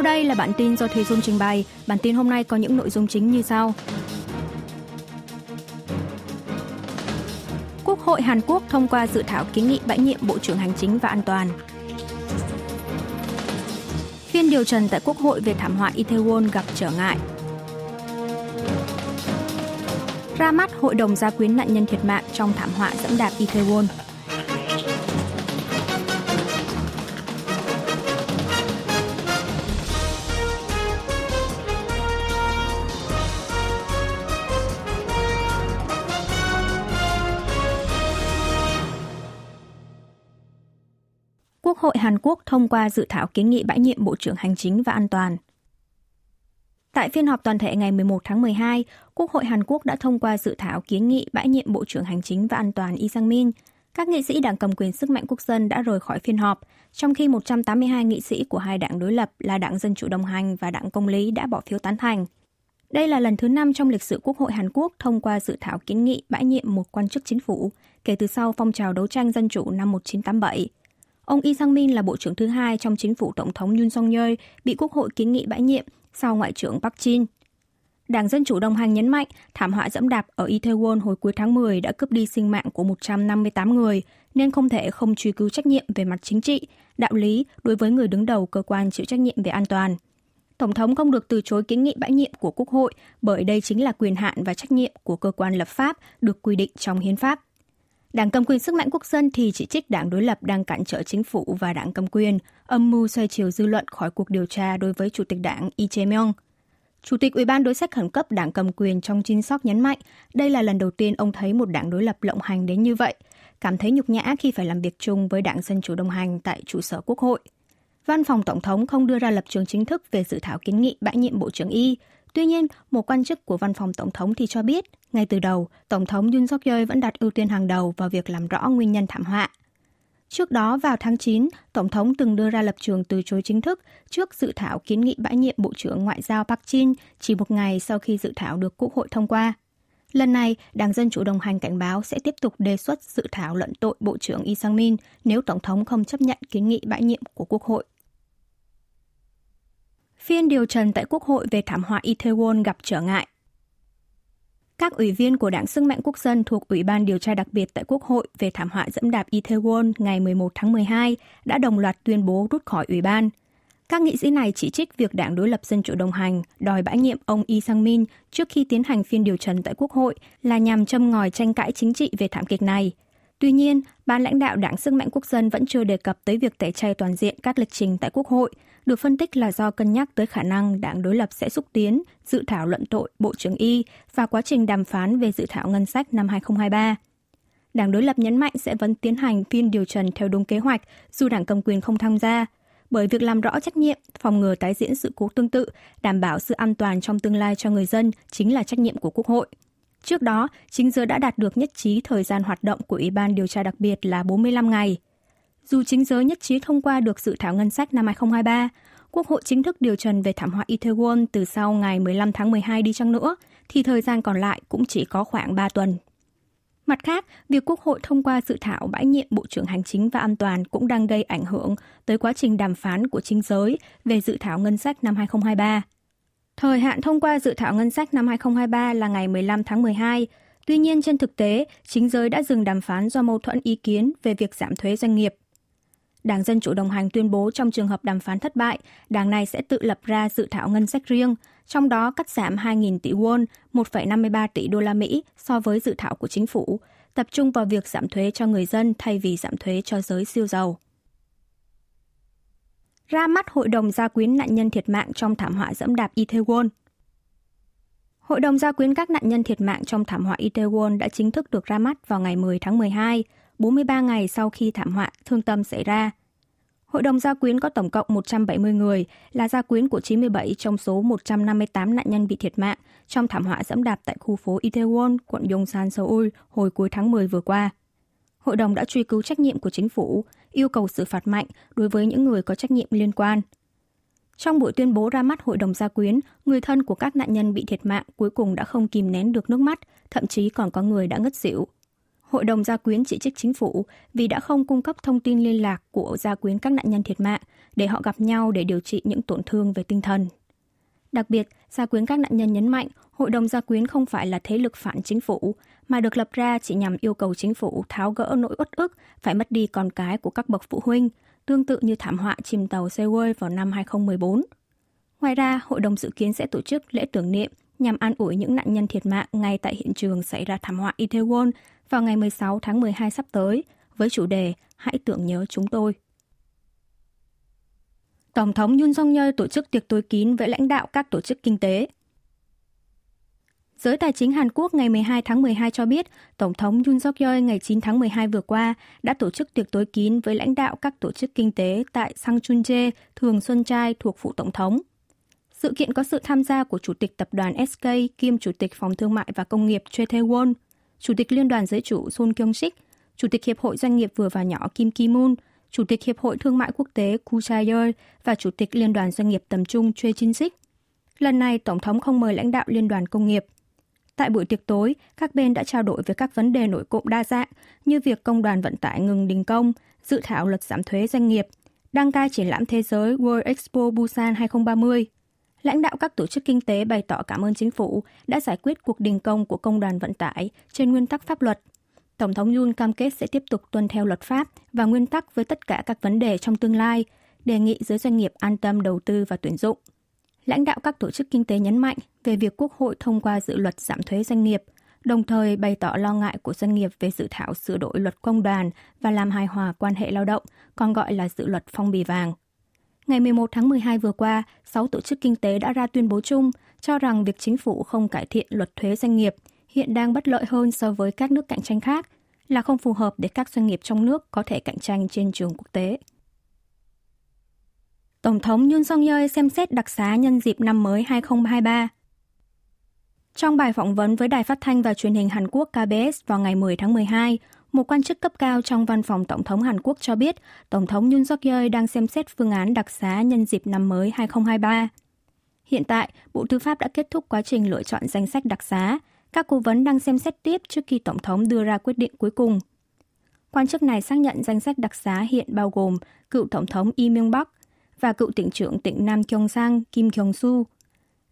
Sau đây là bản tin do Thùy Dung trình bày. Bản tin hôm nay có những nội dung chính như sau. Quốc hội Hàn Quốc thông qua dự thảo kiến nghị bãi nhiệm Bộ trưởng Hành chính và An toàn. Phiên điều trần tại Quốc hội về thảm họa Itaewon gặp trở ngại. Ra mắt Hội đồng gia quyến nạn nhân thiệt mạng trong thảm họa dẫm đạp Itaewon. Hàn Quốc thông qua dự thảo kiến nghị bãi nhiệm Bộ trưởng Hành chính và An toàn. Tại phiên họp toàn thể ngày 11 tháng 12, Quốc hội Hàn Quốc đã thông qua dự thảo kiến nghị bãi nhiệm Bộ trưởng Hành chính và An toàn Lee Sang-min. Các nghị sĩ đảng cầm quyền sức mạnh quốc dân đã rời khỏi phiên họp, trong khi 182 nghị sĩ của hai đảng đối lập là Đảng Dân Chủ Đồng Hành và Đảng Công lý đã bỏ phiếu tán thành. Đây là lần thứ năm trong lịch sử Quốc hội Hàn Quốc thông qua dự thảo kiến nghị bãi nhiệm một quan chức chính phủ kể từ sau phong trào đấu tranh dân chủ năm 1987. Ông Lee Sang-min là bộ trưởng thứ hai trong chính phủ Tổng thống Yoon song yeol bị Quốc hội kiến nghị bãi nhiệm sau Ngoại trưởng Park Jin. Đảng Dân Chủ đồng hành nhấn mạnh thảm họa dẫm đạp ở Itaewon hồi cuối tháng 10 đã cướp đi sinh mạng của 158 người, nên không thể không truy cứu trách nhiệm về mặt chính trị, đạo lý đối với người đứng đầu cơ quan chịu trách nhiệm về an toàn. Tổng thống không được từ chối kiến nghị bãi nhiệm của Quốc hội bởi đây chính là quyền hạn và trách nhiệm của cơ quan lập pháp được quy định trong hiến pháp. Đảng cầm quyền sức mạnh quốc dân thì chỉ trích đảng đối lập đang cản trở chính phủ và đảng cầm quyền, âm mưu xoay chiều dư luận khỏi cuộc điều tra đối với Chủ tịch đảng Lee Jae-myung. Chủ tịch Ủy ban đối sách khẩn cấp đảng cầm quyền trong Jin Sok nhấn mạnh đây là lần đầu tiên ông thấy một đảng đối lập lộng hành đến như vậy, cảm thấy nhục nhã khi phải làm việc chung với đảng Dân Chủ đồng hành tại trụ sở Quốc hội. Văn phòng Tổng thống không đưa ra lập trường chính thức về dự thảo kiến nghị bãi nhiệm Bộ trưởng Y, Tuy nhiên, một quan chức của văn phòng Tổng thống thì cho biết, ngay từ đầu, Tổng thống Yoon suk yeol vẫn đặt ưu tiên hàng đầu vào việc làm rõ nguyên nhân thảm họa. Trước đó, vào tháng 9, Tổng thống từng đưa ra lập trường từ chối chính thức trước dự thảo kiến nghị bãi nhiệm Bộ trưởng Ngoại giao Park Jin chỉ một ngày sau khi dự thảo được Quốc hội thông qua. Lần này, Đảng Dân Chủ đồng hành cảnh báo sẽ tiếp tục đề xuất dự thảo luận tội Bộ trưởng Lee Sang-min nếu Tổng thống không chấp nhận kiến nghị bãi nhiệm của Quốc hội. Phiên điều trần tại Quốc hội về thảm họa Itaewon gặp trở ngại. Các ủy viên của Đảng Sức mạnh Quốc dân thuộc Ủy ban điều tra đặc biệt tại Quốc hội về thảm họa dẫm đạp Itaewon ngày 11 tháng 12 đã đồng loạt tuyên bố rút khỏi ủy ban. Các nghị sĩ này chỉ trích việc đảng đối lập Dân chủ đồng hành đòi bãi nhiệm ông Lee Sang-min trước khi tiến hành phiên điều trần tại Quốc hội là nhằm châm ngòi tranh cãi chính trị về thảm kịch này. Tuy nhiên, ban lãnh đạo Đảng Sức mạnh Quốc dân vẫn chưa đề cập tới việc tẩy chay toàn diện các lịch trình tại Quốc hội, được phân tích là do cân nhắc tới khả năng đảng đối lập sẽ xúc tiến dự thảo luận tội Bộ trưởng Y và quá trình đàm phán về dự thảo ngân sách năm 2023. Đảng đối lập nhấn mạnh sẽ vẫn tiến hành phiên điều trần theo đúng kế hoạch dù đảng cầm quyền không tham gia, bởi việc làm rõ trách nhiệm, phòng ngừa tái diễn sự cố tương tự, đảm bảo sự an toàn trong tương lai cho người dân chính là trách nhiệm của Quốc hội. Trước đó, chính giới đã đạt được nhất trí thời gian hoạt động của Ủy ban điều tra đặc biệt là 45 ngày – dù chính giới nhất trí thông qua được dự thảo ngân sách năm 2023, Quốc hội chính thức điều trần về thảm họa Itaewon từ sau ngày 15 tháng 12 đi chăng nữa, thì thời gian còn lại cũng chỉ có khoảng 3 tuần. Mặt khác, việc Quốc hội thông qua dự thảo bãi nhiệm Bộ trưởng Hành chính và An toàn cũng đang gây ảnh hưởng tới quá trình đàm phán của chính giới về dự thảo ngân sách năm 2023. Thời hạn thông qua dự thảo ngân sách năm 2023 là ngày 15 tháng 12, tuy nhiên trên thực tế, chính giới đã dừng đàm phán do mâu thuẫn ý kiến về việc giảm thuế doanh nghiệp. Đảng Dân Chủ đồng hành tuyên bố trong trường hợp đàm phán thất bại, đảng này sẽ tự lập ra dự thảo ngân sách riêng, trong đó cắt giảm 2.000 tỷ won, 1,53 tỷ đô la Mỹ so với dự thảo của chính phủ, tập trung vào việc giảm thuế cho người dân thay vì giảm thuế cho giới siêu giàu. Ra mắt Hội đồng gia quyến nạn nhân thiệt mạng trong thảm họa dẫm đạp Itaewon Hội đồng gia quyến các nạn nhân thiệt mạng trong thảm họa Itaewon đã chính thức được ra mắt vào ngày 10 tháng 12, 43 ngày sau khi thảm họa thương tâm xảy ra. Hội đồng gia quyến có tổng cộng 170 người, là gia quyến của 97 trong số 158 nạn nhân bị thiệt mạng trong thảm họa dẫm đạp tại khu phố Itaewon, quận Yongsan, Seoul hồi cuối tháng 10 vừa qua. Hội đồng đã truy cứu trách nhiệm của chính phủ, yêu cầu xử phạt mạnh đối với những người có trách nhiệm liên quan. Trong buổi tuyên bố ra mắt Hội đồng gia quyến, người thân của các nạn nhân bị thiệt mạng cuối cùng đã không kìm nén được nước mắt, thậm chí còn có người đã ngất xỉu. Hội đồng gia quyến chỉ trích chính phủ vì đã không cung cấp thông tin liên lạc của gia quyến các nạn nhân thiệt mạng để họ gặp nhau để điều trị những tổn thương về tinh thần. Đặc biệt, gia quyến các nạn nhân nhấn mạnh Hội đồng gia quyến không phải là thế lực phản chính phủ, mà được lập ra chỉ nhằm yêu cầu chính phủ tháo gỡ nỗi uất ức phải mất đi con cái của các bậc phụ huynh, tương tự như thảm họa chìm tàu Seaway vào năm 2014. Ngoài ra, hội đồng dự kiến sẽ tổ chức lễ tưởng niệm nhằm an ủi những nạn nhân thiệt mạng ngay tại hiện trường xảy ra thảm họa Itaewon vào ngày 16 tháng 12 sắp tới với chủ đề Hãy tưởng nhớ chúng tôi. Tổng thống Yoon song yeol tổ chức tiệc tối kín với lãnh đạo các tổ chức kinh tế. Giới tài chính Hàn Quốc ngày 12 tháng 12 cho biết, Tổng thống Yoon suk yeol ngày 9 tháng 12 vừa qua đã tổ chức tiệc tối kín với lãnh đạo các tổ chức kinh tế tại Sangchunje, Thường Xuân Trai thuộc phụ Tổng thống. Sự kiện có sự tham gia của Chủ tịch Tập đoàn SK kiêm Chủ tịch Phòng Thương mại và Công nghiệp Choi Tae-won, Chủ tịch Liên đoàn Giới chủ Son Kyung-sik, Chủ tịch Hiệp hội Doanh nghiệp vừa và nhỏ Kim Ki-moon, Chủ tịch Hiệp hội Thương mại Quốc tế Ku Cha-yeol và Chủ tịch Liên đoàn Doanh nghiệp tầm trung Choi Jin-sik. Lần này, Tổng thống không mời lãnh đạo Liên đoàn Công nghiệp. Tại buổi tiệc tối, các bên đã trao đổi về các vấn đề nổi cộng đa dạng như việc công đoàn vận tải ngừng đình công, dự thảo luật giảm thuế doanh nghiệp, đăng cai triển lãm thế giới World Expo Busan 2030, lãnh đạo các tổ chức kinh tế bày tỏ cảm ơn chính phủ đã giải quyết cuộc đình công của công đoàn vận tải trên nguyên tắc pháp luật. Tổng thống Yoon cam kết sẽ tiếp tục tuân theo luật pháp và nguyên tắc với tất cả các vấn đề trong tương lai, đề nghị giới doanh nghiệp an tâm đầu tư và tuyển dụng. Lãnh đạo các tổ chức kinh tế nhấn mạnh về việc Quốc hội thông qua dự luật giảm thuế doanh nghiệp, đồng thời bày tỏ lo ngại của doanh nghiệp về dự thảo sửa đổi luật công đoàn và làm hài hòa quan hệ lao động, còn gọi là dự luật phong bì vàng. Ngày 11 tháng 12 vừa qua, 6 tổ chức kinh tế đã ra tuyên bố chung cho rằng việc chính phủ không cải thiện luật thuế doanh nghiệp hiện đang bất lợi hơn so với các nước cạnh tranh khác, là không phù hợp để các doanh nghiệp trong nước có thể cạnh tranh trên trường quốc tế. Tổng thống Yoon song yeol xem xét đặc xá nhân dịp năm mới 2023. Trong bài phỏng vấn với Đài Phát thanh và Truyền hình Hàn Quốc KBS vào ngày 10 tháng 12, một quan chức cấp cao trong văn phòng Tổng thống Hàn Quốc cho biết Tổng thống Yoon suk yeol đang xem xét phương án đặc xá nhân dịp năm mới 2023. Hiện tại, Bộ Tư pháp đã kết thúc quá trình lựa chọn danh sách đặc xá. Các cố vấn đang xem xét tiếp trước khi Tổng thống đưa ra quyết định cuối cùng. Quan chức này xác nhận danh sách đặc xá hiện bao gồm cựu Tổng thống Lee Myung-bok và cựu tỉnh trưởng tỉnh Nam Kyong-sang Kim Kyong-su.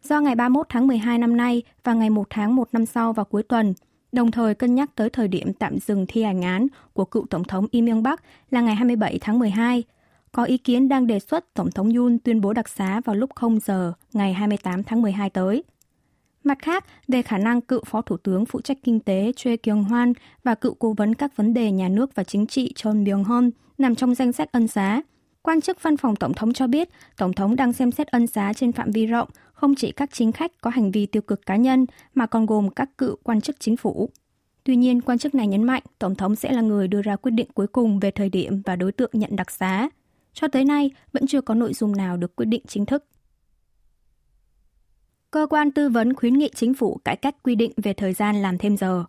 Do ngày 31 tháng 12 năm nay và ngày 1 tháng 1 năm sau vào cuối tuần, đồng thời cân nhắc tới thời điểm tạm dừng thi hành án của cựu Tổng thống Im Myung Bắc là ngày 27 tháng 12. Có ý kiến đang đề xuất Tổng thống Yoon tuyên bố đặc xá vào lúc 0 giờ ngày 28 tháng 12 tới. Mặt khác, về khả năng cựu Phó Thủ tướng phụ trách kinh tế Choi Kyung-hwan và cựu cố vấn các vấn đề nhà nước và chính trị Chon Byung-hon nằm trong danh sách ân xá. Quan chức văn phòng Tổng thống cho biết, Tổng thống đang xem xét ân xá trên phạm vi rộng không chỉ các chính khách có hành vi tiêu cực cá nhân mà còn gồm các cựu quan chức chính phủ. Tuy nhiên, quan chức này nhấn mạnh Tổng thống sẽ là người đưa ra quyết định cuối cùng về thời điểm và đối tượng nhận đặc xá. Cho tới nay, vẫn chưa có nội dung nào được quyết định chính thức. Cơ quan tư vấn khuyến nghị chính phủ cải cách quy định về thời gian làm thêm giờ.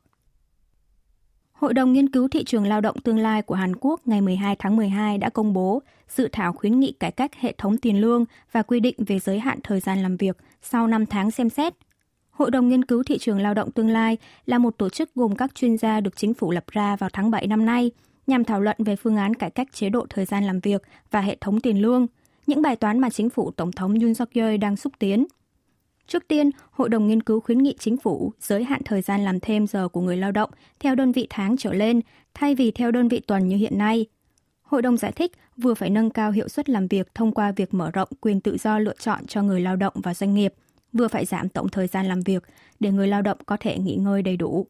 Hội đồng Nghiên cứu Thị trường Lao động Tương lai của Hàn Quốc ngày 12 tháng 12 đã công bố dự thảo khuyến nghị cải cách hệ thống tiền lương và quy định về giới hạn thời gian làm việc sau 5 tháng xem xét. Hội đồng Nghiên cứu Thị trường Lao động Tương lai là một tổ chức gồm các chuyên gia được chính phủ lập ra vào tháng 7 năm nay nhằm thảo luận về phương án cải cách chế độ thời gian làm việc và hệ thống tiền lương, những bài toán mà chính phủ Tổng thống Yoon suk yeol đang xúc tiến – Trước tiên, Hội đồng Nghiên cứu khuyến nghị chính phủ giới hạn thời gian làm thêm giờ của người lao động theo đơn vị tháng trở lên, thay vì theo đơn vị tuần như hiện nay. Hội đồng giải thích vừa phải nâng cao hiệu suất làm việc thông qua việc mở rộng quyền tự do lựa chọn cho người lao động và doanh nghiệp, vừa phải giảm tổng thời gian làm việc để người lao động có thể nghỉ ngơi đầy đủ.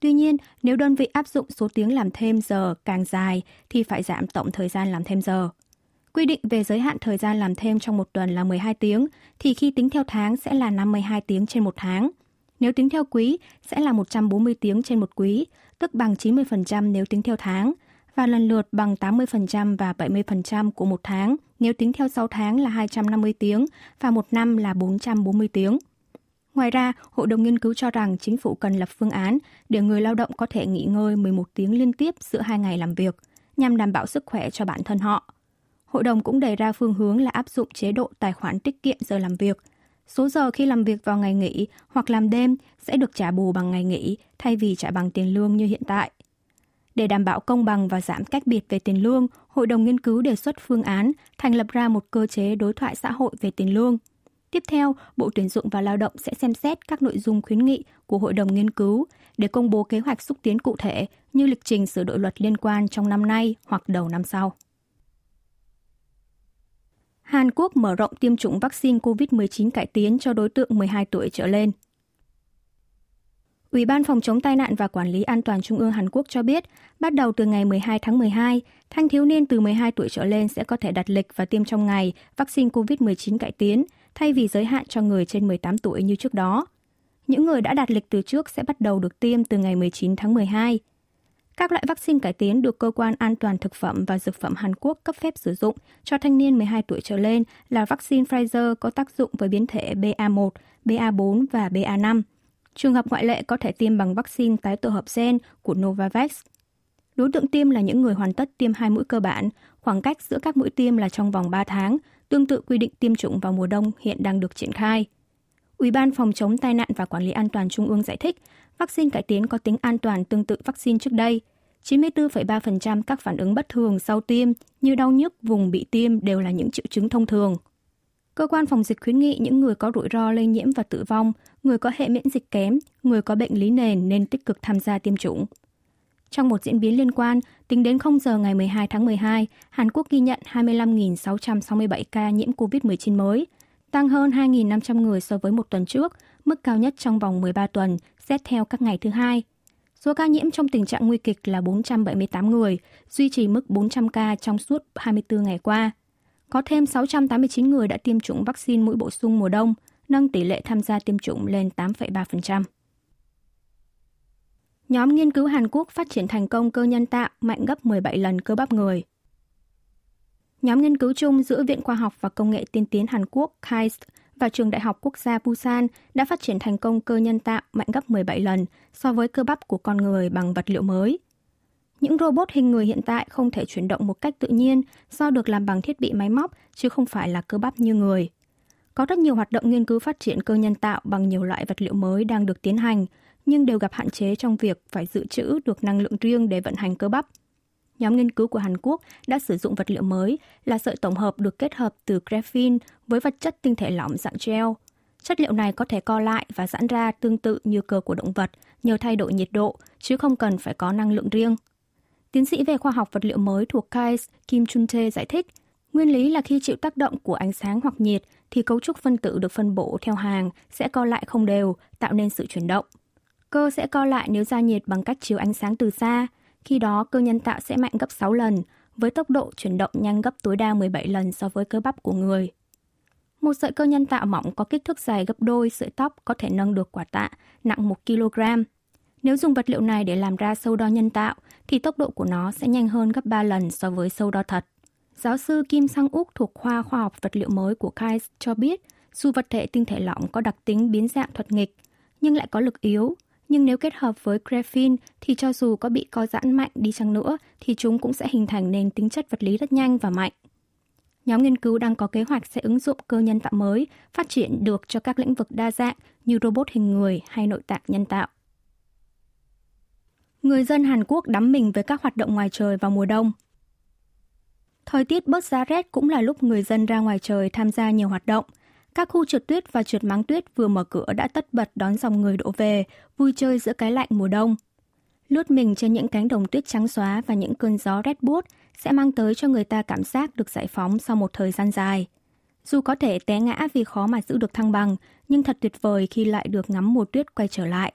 Tuy nhiên, nếu đơn vị áp dụng số tiếng làm thêm giờ càng dài thì phải giảm tổng thời gian làm thêm giờ. Quy định về giới hạn thời gian làm thêm trong một tuần là 12 tiếng, thì khi tính theo tháng sẽ là 52 tiếng trên một tháng. Nếu tính theo quý, sẽ là 140 tiếng trên một quý, tức bằng 90% nếu tính theo tháng, và lần lượt bằng 80% và 70% của một tháng, nếu tính theo 6 tháng là 250 tiếng và một năm là 440 tiếng. Ngoài ra, Hội đồng nghiên cứu cho rằng chính phủ cần lập phương án để người lao động có thể nghỉ ngơi 11 tiếng liên tiếp giữa hai ngày làm việc, nhằm đảm bảo sức khỏe cho bản thân họ. Hội đồng cũng đề ra phương hướng là áp dụng chế độ tài khoản tiết kiệm giờ làm việc. Số giờ khi làm việc vào ngày nghỉ hoặc làm đêm sẽ được trả bù bằng ngày nghỉ thay vì trả bằng tiền lương như hiện tại. Để đảm bảo công bằng và giảm cách biệt về tiền lương, Hội đồng nghiên cứu đề xuất phương án thành lập ra một cơ chế đối thoại xã hội về tiền lương. Tiếp theo, Bộ Tuyển dụng và Lao động sẽ xem xét các nội dung khuyến nghị của Hội đồng nghiên cứu để công bố kế hoạch xúc tiến cụ thể như lịch trình sửa đổi luật liên quan trong năm nay hoặc đầu năm sau. Hàn Quốc mở rộng tiêm chủng vaccine COVID-19 cải tiến cho đối tượng 12 tuổi trở lên. Ủy ban Phòng chống tai nạn và Quản lý an toàn Trung ương Hàn Quốc cho biết, bắt đầu từ ngày 12 tháng 12, thanh thiếu niên từ 12 tuổi trở lên sẽ có thể đặt lịch và tiêm trong ngày vaccine COVID-19 cải tiến, thay vì giới hạn cho người trên 18 tuổi như trước đó. Những người đã đặt lịch từ trước sẽ bắt đầu được tiêm từ ngày 19 tháng 12. Các loại vaccine cải tiến được Cơ quan An toàn Thực phẩm và Dược phẩm Hàn Quốc cấp phép sử dụng cho thanh niên 12 tuổi trở lên là vaccine Pfizer có tác dụng với biến thể BA1, BA4 và BA5. Trường hợp ngoại lệ có thể tiêm bằng vaccine tái tổ hợp gen của Novavax. Đối tượng tiêm là những người hoàn tất tiêm hai mũi cơ bản, khoảng cách giữa các mũi tiêm là trong vòng 3 tháng, tương tự quy định tiêm chủng vào mùa đông hiện đang được triển khai. Ủy ban Phòng chống tai nạn và Quản lý an toàn Trung ương giải thích, vaccine cải tiến có tính an toàn tương tự vaccine trước đây. 94,3% các phản ứng bất thường sau tiêm như đau nhức vùng bị tiêm đều là những triệu chứng thông thường. Cơ quan phòng dịch khuyến nghị những người có rủi ro lây nhiễm và tử vong, người có hệ miễn dịch kém, người có bệnh lý nền nên tích cực tham gia tiêm chủng. Trong một diễn biến liên quan, tính đến 0 giờ ngày 12 tháng 12, Hàn Quốc ghi nhận 25.667 ca nhiễm COVID-19 mới, tăng hơn 2.500 người so với một tuần trước, mức cao nhất trong vòng 13 tuần, xét theo các ngày thứ hai. Số ca nhiễm trong tình trạng nguy kịch là 478 người, duy trì mức 400 ca trong suốt 24 ngày qua. Có thêm 689 người đã tiêm chủng vaccine mũi bổ sung mùa đông, nâng tỷ lệ tham gia tiêm chủng lên 8,3%. Nhóm nghiên cứu Hàn Quốc phát triển thành công cơ nhân tạo mạnh gấp 17 lần cơ bắp người. Nhóm nghiên cứu chung giữa Viện Khoa học và Công nghệ tiên tiến Hàn Quốc KAIST và Trường Đại học Quốc gia Busan đã phát triển thành công cơ nhân tạo mạnh gấp 17 lần so với cơ bắp của con người bằng vật liệu mới. Những robot hình người hiện tại không thể chuyển động một cách tự nhiên do được làm bằng thiết bị máy móc chứ không phải là cơ bắp như người. Có rất nhiều hoạt động nghiên cứu phát triển cơ nhân tạo bằng nhiều loại vật liệu mới đang được tiến hành, nhưng đều gặp hạn chế trong việc phải dự trữ được năng lượng riêng để vận hành cơ bắp. Nhóm nghiên cứu của Hàn Quốc đã sử dụng vật liệu mới là sợi tổng hợp được kết hợp từ graphene với vật chất tinh thể lỏng dạng gel. Chất liệu này có thể co lại và giãn ra tương tự như cơ của động vật nhờ thay đổi nhiệt độ, chứ không cần phải có năng lượng riêng. Tiến sĩ về khoa học vật liệu mới thuộc KAIS Kim Chun Tae giải thích, nguyên lý là khi chịu tác động của ánh sáng hoặc nhiệt thì cấu trúc phân tử được phân bổ theo hàng sẽ co lại không đều, tạo nên sự chuyển động. Cơ sẽ co lại nếu ra nhiệt bằng cách chiếu ánh sáng từ xa, khi đó cơ nhân tạo sẽ mạnh gấp 6 lần, với tốc độ chuyển động nhanh gấp tối đa 17 lần so với cơ bắp của người. Một sợi cơ nhân tạo mỏng có kích thước dài gấp đôi sợi tóc có thể nâng được quả tạ nặng 1 kg. Nếu dùng vật liệu này để làm ra sâu đo nhân tạo, thì tốc độ của nó sẽ nhanh hơn gấp 3 lần so với sâu đo thật. Giáo sư Kim Sang Úc thuộc khoa khoa học vật liệu mới của KAIS cho biết, dù vật thể tinh thể lỏng có đặc tính biến dạng thuật nghịch, nhưng lại có lực yếu, nhưng nếu kết hợp với graphene thì cho dù có bị co giãn mạnh đi chăng nữa thì chúng cũng sẽ hình thành nền tính chất vật lý rất nhanh và mạnh. Nhóm nghiên cứu đang có kế hoạch sẽ ứng dụng cơ nhân tạo mới, phát triển được cho các lĩnh vực đa dạng như robot hình người hay nội tạng nhân tạo. Người dân Hàn Quốc đắm mình với các hoạt động ngoài trời vào mùa đông. Thời tiết bớt giá rét cũng là lúc người dân ra ngoài trời tham gia nhiều hoạt động – các khu trượt tuyết và trượt máng tuyết vừa mở cửa đã tất bật đón dòng người đổ về, vui chơi giữa cái lạnh mùa đông. Lướt mình trên những cánh đồng tuyết trắng xóa và những cơn gió rét buốt sẽ mang tới cho người ta cảm giác được giải phóng sau một thời gian dài. Dù có thể té ngã vì khó mà giữ được thăng bằng, nhưng thật tuyệt vời khi lại được ngắm mùa tuyết quay trở lại.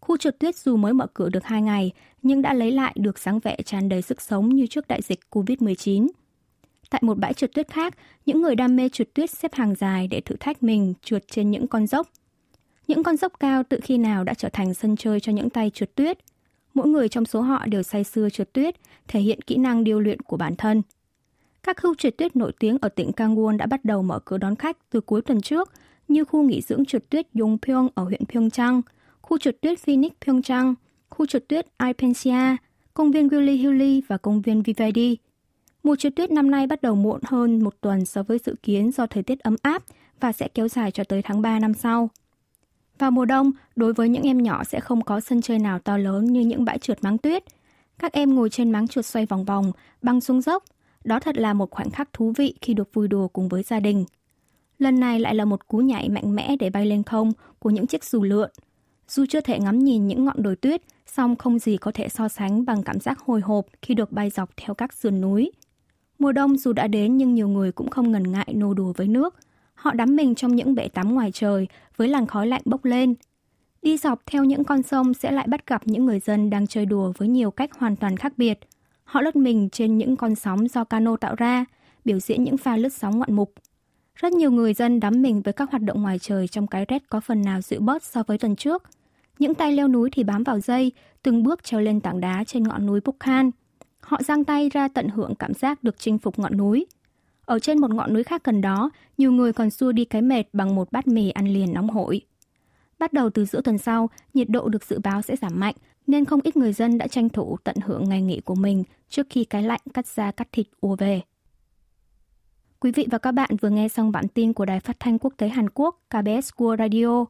Khu trượt tuyết dù mới mở cửa được 2 ngày, nhưng đã lấy lại được sáng vẻ tràn đầy sức sống như trước đại dịch COVID-19. Tại một bãi trượt tuyết khác, những người đam mê trượt tuyết xếp hàng dài để thử thách mình trượt trên những con dốc. Những con dốc cao tự khi nào đã trở thành sân chơi cho những tay trượt tuyết. Mỗi người trong số họ đều say sưa trượt tuyết, thể hiện kỹ năng điêu luyện của bản thân. Các khu trượt tuyết nổi tiếng ở tỉnh Kangwon đã bắt đầu mở cửa đón khách từ cuối tuần trước, như khu nghỉ dưỡng trượt tuyết Yongpyeong ở huyện Pyeongchang, khu trượt tuyết Phoenix Pyeongchang, khu trượt tuyết Ipensia, công viên Willy Hilly và công viên Vivaldi. Mùa trượt tuyết năm nay bắt đầu muộn hơn một tuần so với dự kiến do thời tiết ấm áp và sẽ kéo dài cho tới tháng 3 năm sau. Vào mùa đông, đối với những em nhỏ sẽ không có sân chơi nào to lớn như những bãi trượt máng tuyết. Các em ngồi trên máng trượt xoay vòng vòng, băng xuống dốc. Đó thật là một khoảnh khắc thú vị khi được vui đùa cùng với gia đình. Lần này lại là một cú nhảy mạnh mẽ để bay lên không của những chiếc dù lượn. Dù chưa thể ngắm nhìn những ngọn đồi tuyết, song không gì có thể so sánh bằng cảm giác hồi hộp khi được bay dọc theo các sườn núi. Mùa đông dù đã đến nhưng nhiều người cũng không ngần ngại nô đùa với nước. Họ đắm mình trong những bể tắm ngoài trời với làn khói lạnh bốc lên. Đi dọc theo những con sông sẽ lại bắt gặp những người dân đang chơi đùa với nhiều cách hoàn toàn khác biệt. Họ lướt mình trên những con sóng do cano tạo ra, biểu diễn những pha lướt sóng ngoạn mục. Rất nhiều người dân đắm mình với các hoạt động ngoài trời trong cái rét có phần nào dịu bớt so với tuần trước. Những tay leo núi thì bám vào dây, từng bước trèo lên tảng đá trên ngọn núi Bukhan. Họ giang tay ra tận hưởng cảm giác được chinh phục ngọn núi. Ở trên một ngọn núi khác gần đó, nhiều người còn xua đi cái mệt bằng một bát mì ăn liền nóng hổi. Bắt đầu từ giữa tuần sau, nhiệt độ được dự báo sẽ giảm mạnh, nên không ít người dân đã tranh thủ tận hưởng ngày nghỉ của mình trước khi cái lạnh cắt da cắt thịt ùa về. Quý vị và các bạn vừa nghe xong bản tin của Đài Phát thanh Quốc tế Hàn Quốc KBS World Radio.